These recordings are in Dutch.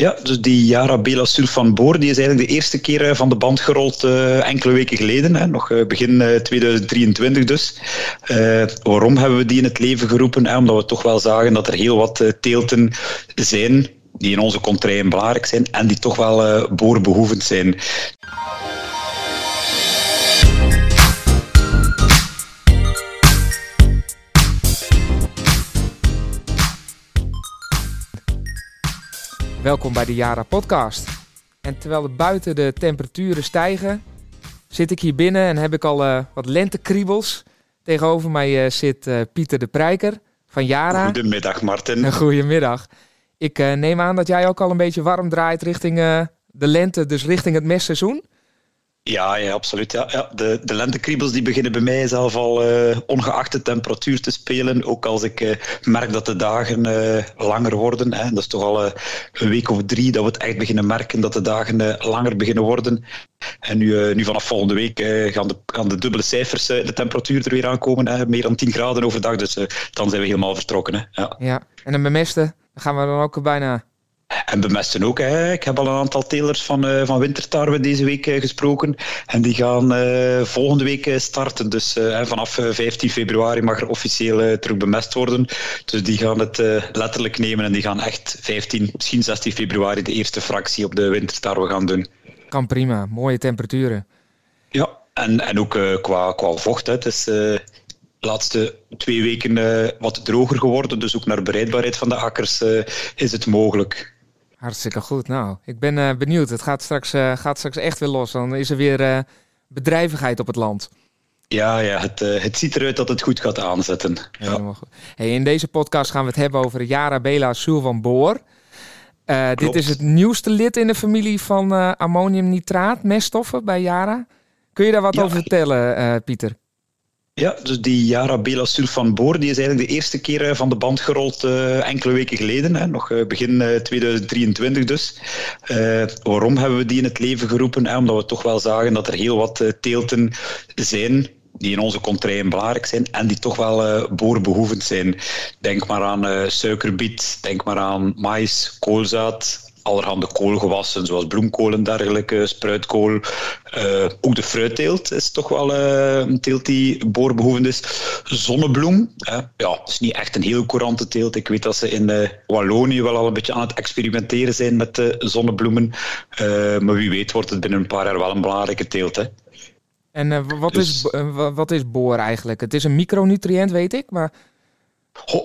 Ja, dus die Yara Bela Sulfan Boor die is eigenlijk de eerste keer van de band gerold uh, enkele weken geleden, hè, nog uh, begin uh, 2023 dus. waarom hebben we die in het leven geroepen? Hè? Omdat we toch wel zagen dat er heel wat teelten zijn die in onze contraien belangrijk zijn en die toch wel boorbehoevend zijn. Welkom bij de Jara Podcast. En terwijl er buiten de temperaturen stijgen, zit ik hier binnen en heb ik al uh, wat lentekriebels. Tegenover mij uh, zit uh, Pieter de Prijker van Jara. Goedemiddag, Martin. Goedemiddag. Ik neem aan dat jij ook al een beetje warm draait richting de lente, dus richting het mestseizoen. Ja, ja absoluut. Ja. Ja, de, de lentekriebels die beginnen bij mij zelf al uh, ongeacht de temperatuur te spelen. Ook als ik uh, merk dat de dagen uh, langer worden. Hè. Dat is toch al een week of drie dat we het echt beginnen merken dat de dagen langer beginnen worden. En nu, nu vanaf volgende week gaan, de, gaan de dubbele cijfers, de temperatuur er weer aankomen. Meer dan 10 graden overdag. Dus dan zijn we helemaal vertrokken. Hè. Ja. ja, en dan bemesten, dan gaan we dan ook bijna en bemesten ook. Hè. Ik heb al een aantal telers van, uh, van wintertarwe deze week uh, gesproken. En die gaan uh, volgende week starten. Dus vanaf 15 februari mag er officieel terug bemest worden. Dus die gaan het letterlijk nemen en die gaan echt 15, misschien 16 februari de eerste fractie op de wintertarwe gaan doen. Kan prima, mooie temperaturen. Ja, en, en ook qua, qua vocht. Hè. Het is de laatste twee weken wat droger geworden. Dus ook naar bereidbaarheid van de akkers is het mogelijk. Hartstikke goed. Nou, ik ben uh, benieuwd. Het gaat straks, uh, gaat straks echt weer los. Dan is er weer uh, bedrijvigheid op het land. Ja, ja het, het ziet eruit dat het goed gaat aanzetten. Ja. Hey, in deze podcast gaan we het hebben over Yara Bela van Boor. dit is het nieuwste lid in de familie van ammoniumnitraat, meststoffen bij Yara. Kun je daar wat over vertellen, Pieter? Ja, dus die Yara Bela Sulfan Boor die is eigenlijk de eerste keer eh, van de band gerold uh, enkele weken geleden, hè, nog uh, begin 2023 dus. waarom hebben we die in het leven geroepen? Hè? Omdat we toch wel zagen dat er heel wat teelten zijn die in onze contraien belangrijk zijn en die toch wel boorbehoevend zijn. Denk maar aan suikerbiet, denk maar aan mais, koolzaad, allerhande koolgewassen, zoals bloemkool en dergelijke, spruitkool. Uh, ook de fruitteelt is toch wel uh, een teelt die boorbehoevend is. Zonnebloem, uh, ja, is niet echt een heel courante teelt. Ik weet dat ze in uh, Wallonië wel al een beetje aan het experimenteren zijn met de zonnebloemen. maar wie weet wordt het binnen een paar jaar wel een belangrijke teelt. Hè. En wat, is, dus- wat is boor eigenlijk? Het is een micronutriënt, weet ik, maar...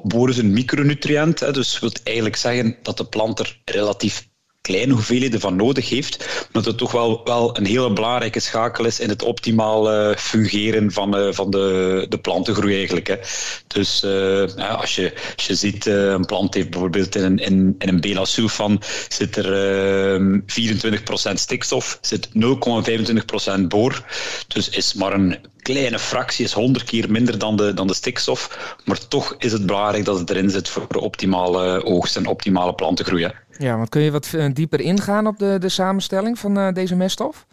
boor is een micronutriënt, hè, dus wil eigenlijk zeggen dat de plant er relatief kleine hoeveelheden van nodig heeft, maar dat het toch wel, wel een hele belangrijke schakel is in het optimaal fungeren van, uh, van de, de plantengroei eigenlijk. Hè. Dus uh, als, je, als je ziet, een plant heeft bijvoorbeeld in een, in, in een Bela sulfan zit er 24% stikstof, zit 0,25% boor, dus is maar een kleine fractie, is 100 keer minder dan de, dan de stikstof, maar toch is het belangrijk dat het erin zit voor optimale oogst en optimale plantengroei. Hè. Ja, want kun je wat eh, dieper ingaan op de, de samenstelling van uh, deze meststof?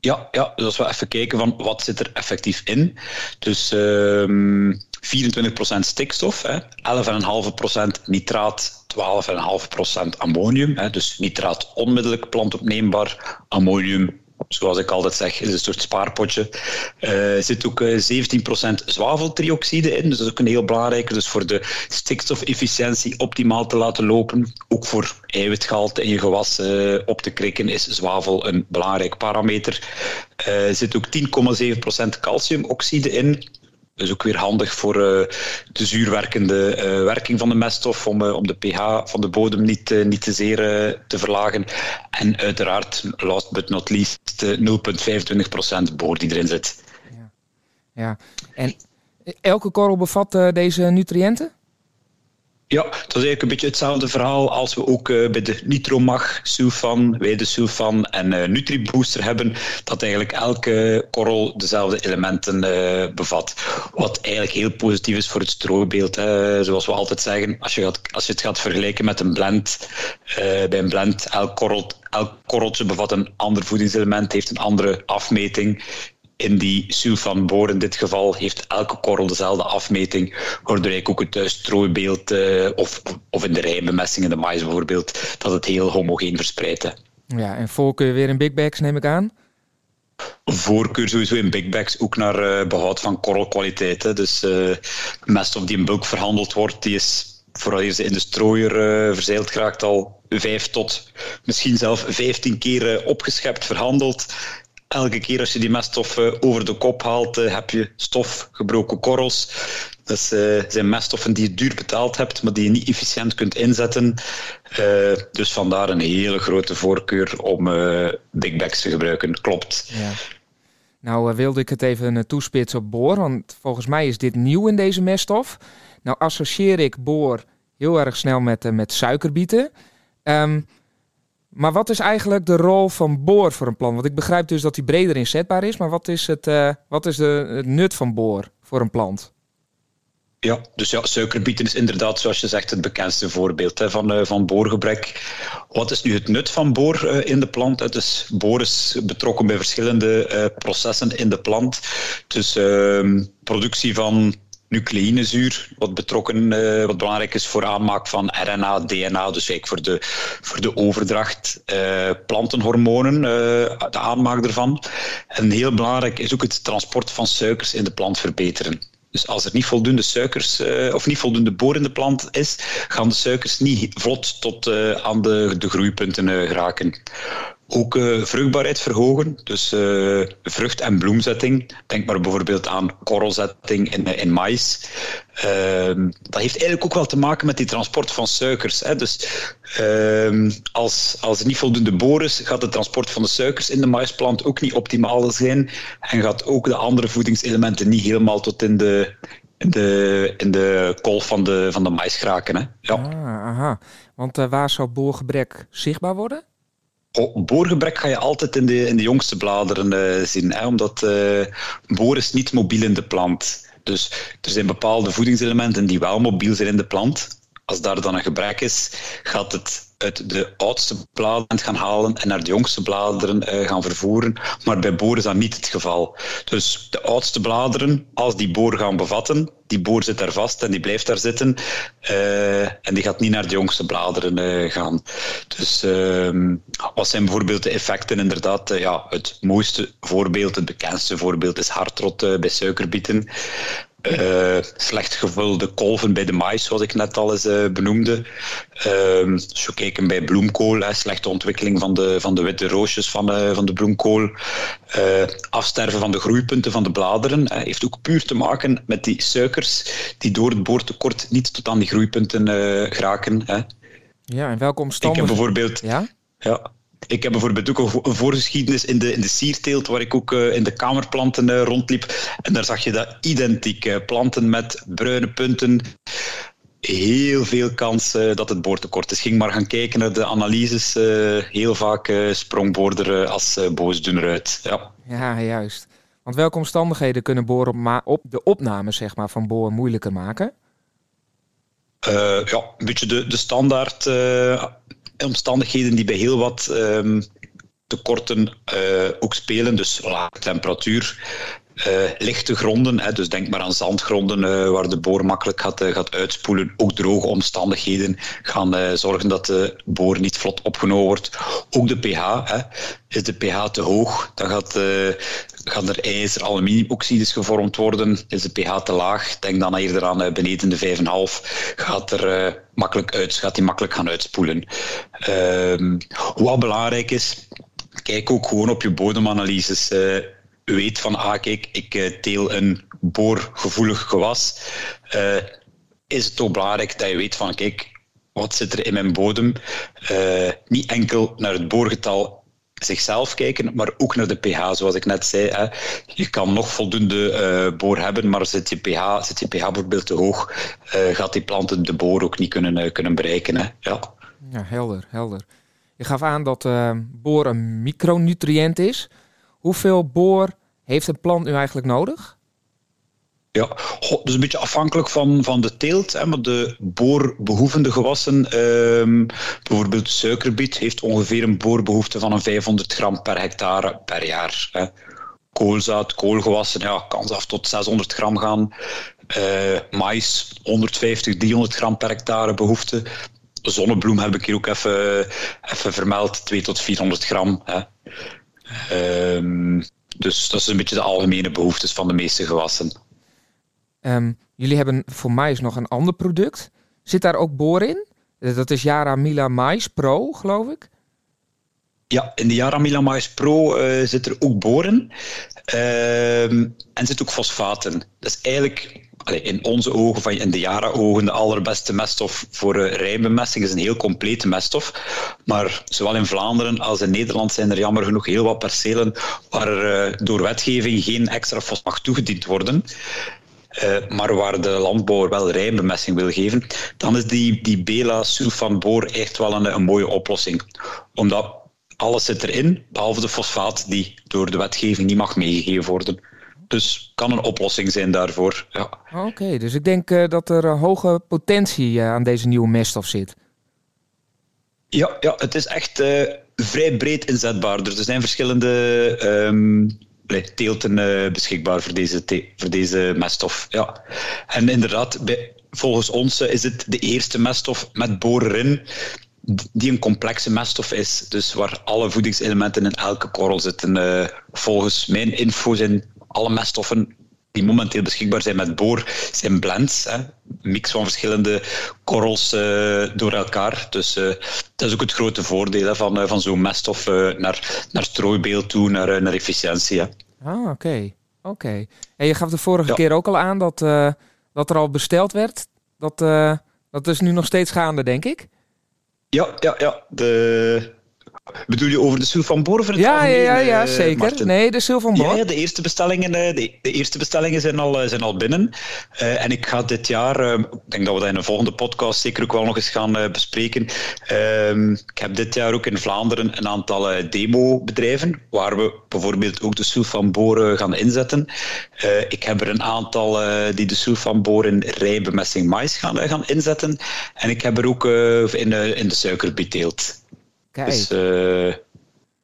Ja, ja, dus als we even kijken van wat zit er effectief in. Dus uh, 24% stikstof, 11,5% nitraat, 12,5% ammonium. Hè, dus nitraat onmiddellijk plantopneembaar, ammonium zoals ik altijd zeg, is een soort spaarpotje. Er uh, zit ook 17% eh, zwaveltrioxide in, dus dat is ook een heel belangrijke. Dus voor de stikstofefficiëntie optimaal te laten lopen, ook voor eiwitgehalte in je gewas uh, op te krikken, is zwavel een belangrijk parameter. Er zit ook 10,7% calciumoxide in. Dus ook weer handig voor uh, de zuurwerkende uh, werking van de meststof, om, uh, om de pH van de bodem niet, niet te zeer te verlagen. En uiteraard, last but not least, 0,25% boor die erin zit. Ja. ja, en elke korrel bevat deze nutriënten? Ja, dat is eigenlijk een beetje hetzelfde verhaal als we ook uh, bij de Nitromag, Sulfan, Sulfan en uh, Nutribooster hebben. Dat eigenlijk elke korrel dezelfde elementen uh, bevat. Wat eigenlijk heel positief is voor het stroobeeld. Hè. Zoals we altijd zeggen, als je, als je het gaat vergelijken met een blend. bij een blend, elk, korrel, elk korreltje bevat een ander voedingselement, heeft een andere afmeting in die sulfanboor in dit geval heeft elke korrel dezelfde afmeting, waardoor ik ook het uh, strooibeeld uh, of, of in de rijbemessing in de mais bijvoorbeeld, dat het heel homogeen verspreidt. Ja, en voorkeur weer in big bags neem ik aan? Voorkeur sowieso in big bags, ook naar uh, behoud van korrelkwaliteit. Hè. Dus meststof die in bulk verhandeld wordt, die is vooral hier in de strooier uh, verzeild geraakt al vijf tot misschien zelf vijftien keer opgeschept, verhandeld elke keer als je die meststoffen over de kop haalt, eh, heb je stof, gebroken korrels. Dat uh, zijn meststoffen die je duur betaald hebt, maar die je niet efficiënt kunt inzetten. Dus vandaar een hele grote voorkeur om big bags te gebruiken. Klopt. Ja. Nou wilde ik het even toespitsen op boor, want volgens mij is dit nieuw in deze meststof. Nou associeer ik boor heel erg snel met, met suikerbieten. Um, maar wat is eigenlijk de rol van boor voor een plant? Want ik begrijp dus dat die breder inzetbaar is, maar wat is het, uh, wat is de, het nut van boor voor een plant? Ja, dus ja, suikerbieten is inderdaad, zoals je zegt, het bekendste voorbeeld hè, van, uh, van boorgebrek. Wat is nu het nut van boor uh, in de plant? Het is, boor is betrokken bij verschillende processen in de plant. Dus ehm, productie van nucleïnezuur, wat betrokken, uh, wat belangrijk is voor aanmaak van RNA, DNA, dus eigenlijk voor de, voor de overdracht, uh, plantenhormonen, uh, de aanmaak ervan. En heel belangrijk is ook het transport van suikers in de plant verbeteren. Dus als er niet voldoende suikers of niet voldoende boor in de plant is, gaan de suikers niet vlot tot aan de, de groeipunten geraken. Ook uh, vruchtbaarheid verhogen, dus uh, vrucht- en bloemzetting. Denk maar bijvoorbeeld aan korrelzetting in, in mais. Uh, dat heeft eigenlijk ook wel te maken met die transport van suikers. Hè. Dus ehm, als, als er niet voldoende boor is, gaat het transport van de suikers in de maisplant ook niet optimaal zijn. En gaat ook de andere voedingselementen niet helemaal tot in de, de, in de kolf van de, van de mais geraken. Hè. Ja. Ah, aha. Want waar zou boorgebrek zichtbaar worden? Boorgebrek ga je altijd in de, in de jongste bladeren uh, zien, omdat uh, boor is niet mobiel in de plant. Dus er zijn bepaalde voedingselementen die wel mobiel zijn in de plant. Als daar dan een gebrek is, gaat het uit de oudste bladeren gaan halen en naar de jongste bladeren uh, gaan vervoeren. Maar bij boor is dat niet het geval. Dus de oudste bladeren, als die boor gaan bevatten, die boor zit daar vast en die blijft daar zitten. Uh, en die gaat niet naar de jongste bladeren uh, gaan. Dus ehm, wat zijn bijvoorbeeld de effecten? Inderdaad, ja, het mooiste voorbeeld, het bekendste voorbeeld is hartrot bij suikerbieten. Uh, slecht gevulde kolven bij de mais, zoals ik net al eens uh, benoemde. Uh, als we kijken bij bloemkool, hè, slechte ontwikkeling van de, van de witte roosjes van, uh, van de bloemkool. afsterven van de groeipunten van de bladeren heeft ook puur te maken met die suikers die door het boortekort niet tot aan die groeipunten geraken. Hè. Ja, en welke omstandigheden? Ik heb bijvoorbeeld... Ja? Ja, ik heb bijvoorbeeld ook een voorgeschiedenis in de, in de sierteelt, waar ik ook uh, in de kamerplanten uh, rondliep. En daar zag je dat identiek. Uh, planten met bruine punten. Heel veel kans dat het boortekort is. Ging maar gaan kijken naar de analyses. heel vaak sprong boorder als boosdoener uit. Ja. ja, juist. Want welke omstandigheden kunnen boren op de opname zeg maar, van boor moeilijker maken? ja, een beetje de, de standaard omstandigheden die bij heel wat um, tekorten uh, ook spelen. Dus lage temperatuur, uh, lichte gronden, hè, dus denk maar aan zandgronden uh, waar de boor makkelijk gaat, gaat uitspoelen. Ook droge omstandigheden gaan zorgen dat de boor niet vlot opgenomen wordt. Ook de pH. Hè. Is de pH te hoog, dan gaat, gaan er ijzer, aluminiumoxides gevormd worden. Is de pH te laag, denk dan eerder aan beneden de 5,5, gaat, er, makkelijk uit, gaat die makkelijk gaan uitspoelen. Ehm, wat belangrijk is, kijk ook gewoon op je bodemanalyses weet van, ah kijk, ik uh, teel een boorgevoelig gewas, uh, is het ook belangrijk dat je weet van, kijk, wat zit er in mijn bodem? Uh, niet enkel naar het boorgetal zichzelf kijken, maar ook naar de pH, zoals ik net zei. Hè. Je kan nog voldoende boor hebben, maar zit je pH, zit je pH bijvoorbeeld te hoog, gaat die planten de boor ook niet kunnen, kunnen bereiken. Hè. Ja. ja, helder, helder. Je gaf aan dat boor een micronutriënt is. Hoeveel boor heeft een plant nu eigenlijk nodig? Ja, dus een beetje afhankelijk van, van de teelt. Hè, maar de boorbehoevende gewassen, um, bijvoorbeeld suikerbiet, heeft ongeveer een boorbehoefte van een 500 gram per hectare per jaar. Hè. koolzaad, koolgewassen, ja, kan zelfs tot 600 gram gaan. Uh, mais, 150, 300 gram per hectare behoefte. Zonnebloem heb ik hier ook even, even vermeld, 2 tot 400 gram. Hè. Um, dus dat is een beetje de algemene behoeftes van de meeste gewassen. Um, jullie hebben voor mais nog een ander product. Zit daar ook boor in? Dat is Yara Mila Mais Pro, geloof ik. Ja, in de Yara Mila Mais Pro uh, zit er ook boren. Uh, en zit ook fosfaten. Dat is eigenlijk in onze ogen, van in de Yara-ogen, de allerbeste meststof voor uh, rijnbemesting. is een heel complete meststof. Maar zowel in Vlaanderen als in Nederland zijn er jammer genoeg heel wat percelen waar door wetgeving geen extra fosfaat mag toegediend worden. Uh, maar waar de landbouwer wel rijnbemesting wil geven, dan is die, die Bela sulfanboor echt wel een, een mooie oplossing. Omdat alles zit erin, behalve de fosfaat die door de wetgeving niet mag meegegeven worden. Dus kan een oplossing zijn daarvoor. Ja. Oké, dus ik denk uh, dat er uh, hoge potentie uh, aan deze nieuwe meststof zit. Ja, ja het is echt vrij breed inzetbaar. Dus er zijn verschillende um, teelten beschikbaar voor deze, voor deze meststof. Ja. En inderdaad, bij, volgens ons is het de eerste meststof met boor erin die een complexe meststof is. Dus waar alle voedingselementen in elke korrel zitten. volgens mijn info zijn alle meststoffen die momenteel beschikbaar zijn met boor, zijn blends. Hè. Mix van verschillende korrels uh, door elkaar. Dus uh, dat is ook het grote voordeel hè, van, uh, van zo'n meststof naar, naar strooibeeld toe, naar, naar efficiëntie. Hè. Ah, oké. Okay. oké. En je gaf de vorige ja. keer ook al aan dat, dat er al besteld werd. Dat, dat is nu nog steeds gaande, denk ik. Ja, ja, ja. De, Bedoel je over de Sul van Boor? Ja, ja, ja, ja, zeker. Nee, de Sul van Boor. Ja, de eerste bestellingen, eh, de, de eerste bestellingen zijn, al, eh, zijn al binnen. Uh, en ik ga dit jaar, uh, ik denk dat we dat in een volgende podcast zeker ook wel nog eens gaan uh, bespreken. Uh, ik heb dit jaar ook in Vlaanderen een aantal demo-bedrijven, waar we bijvoorbeeld ook de Sul van Boor gaan inzetten. ik heb er een aantal die de Sul van Boor in rijbemessing mais gaan, gaan inzetten. En ik heb er ook in, in de suikerbeteelt. Kijk. Dus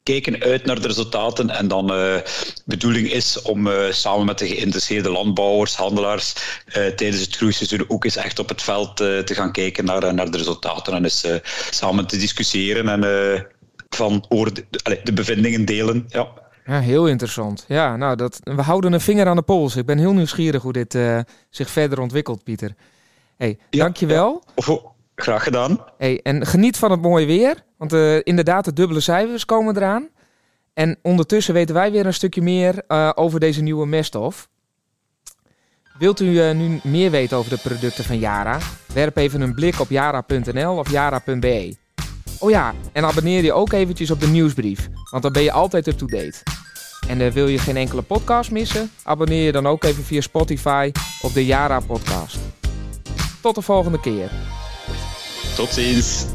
kijken uit naar de resultaten en dan uh, bedoeling is om uh, samen met de geïnteresseerde landbouwers, handelaars tijdens het groeiseizoen ook eens echt op het veld te gaan kijken naar, naar de resultaten en eens samen te discussiëren en van de, de bevindingen delen. Ja. Ja, heel interessant. Ja, nou, dat, we houden een vinger aan de pols. Ik ben heel nieuwsgierig hoe dit zich verder ontwikkelt, Pieter. Hey, ja, dankjewel. Ja. Graag gedaan. Hey, en geniet van het mooie weer. Want uh, inderdaad, de dubbele cijfers komen eraan. En ondertussen weten wij weer een stukje meer uh, over deze nieuwe meststof. Wilt u uh, nu meer weten over de producten van Yara? Werp even een blik op yara.nl of yara.be. Oh ja, en abonneer je ook eventjes op de nieuwsbrief, want dan ben je altijd up-to-date. En wil je geen enkele podcast missen? Abonneer je dan ook even via Spotify op de Yara podcast. Tot de volgende keer. Tot ziens.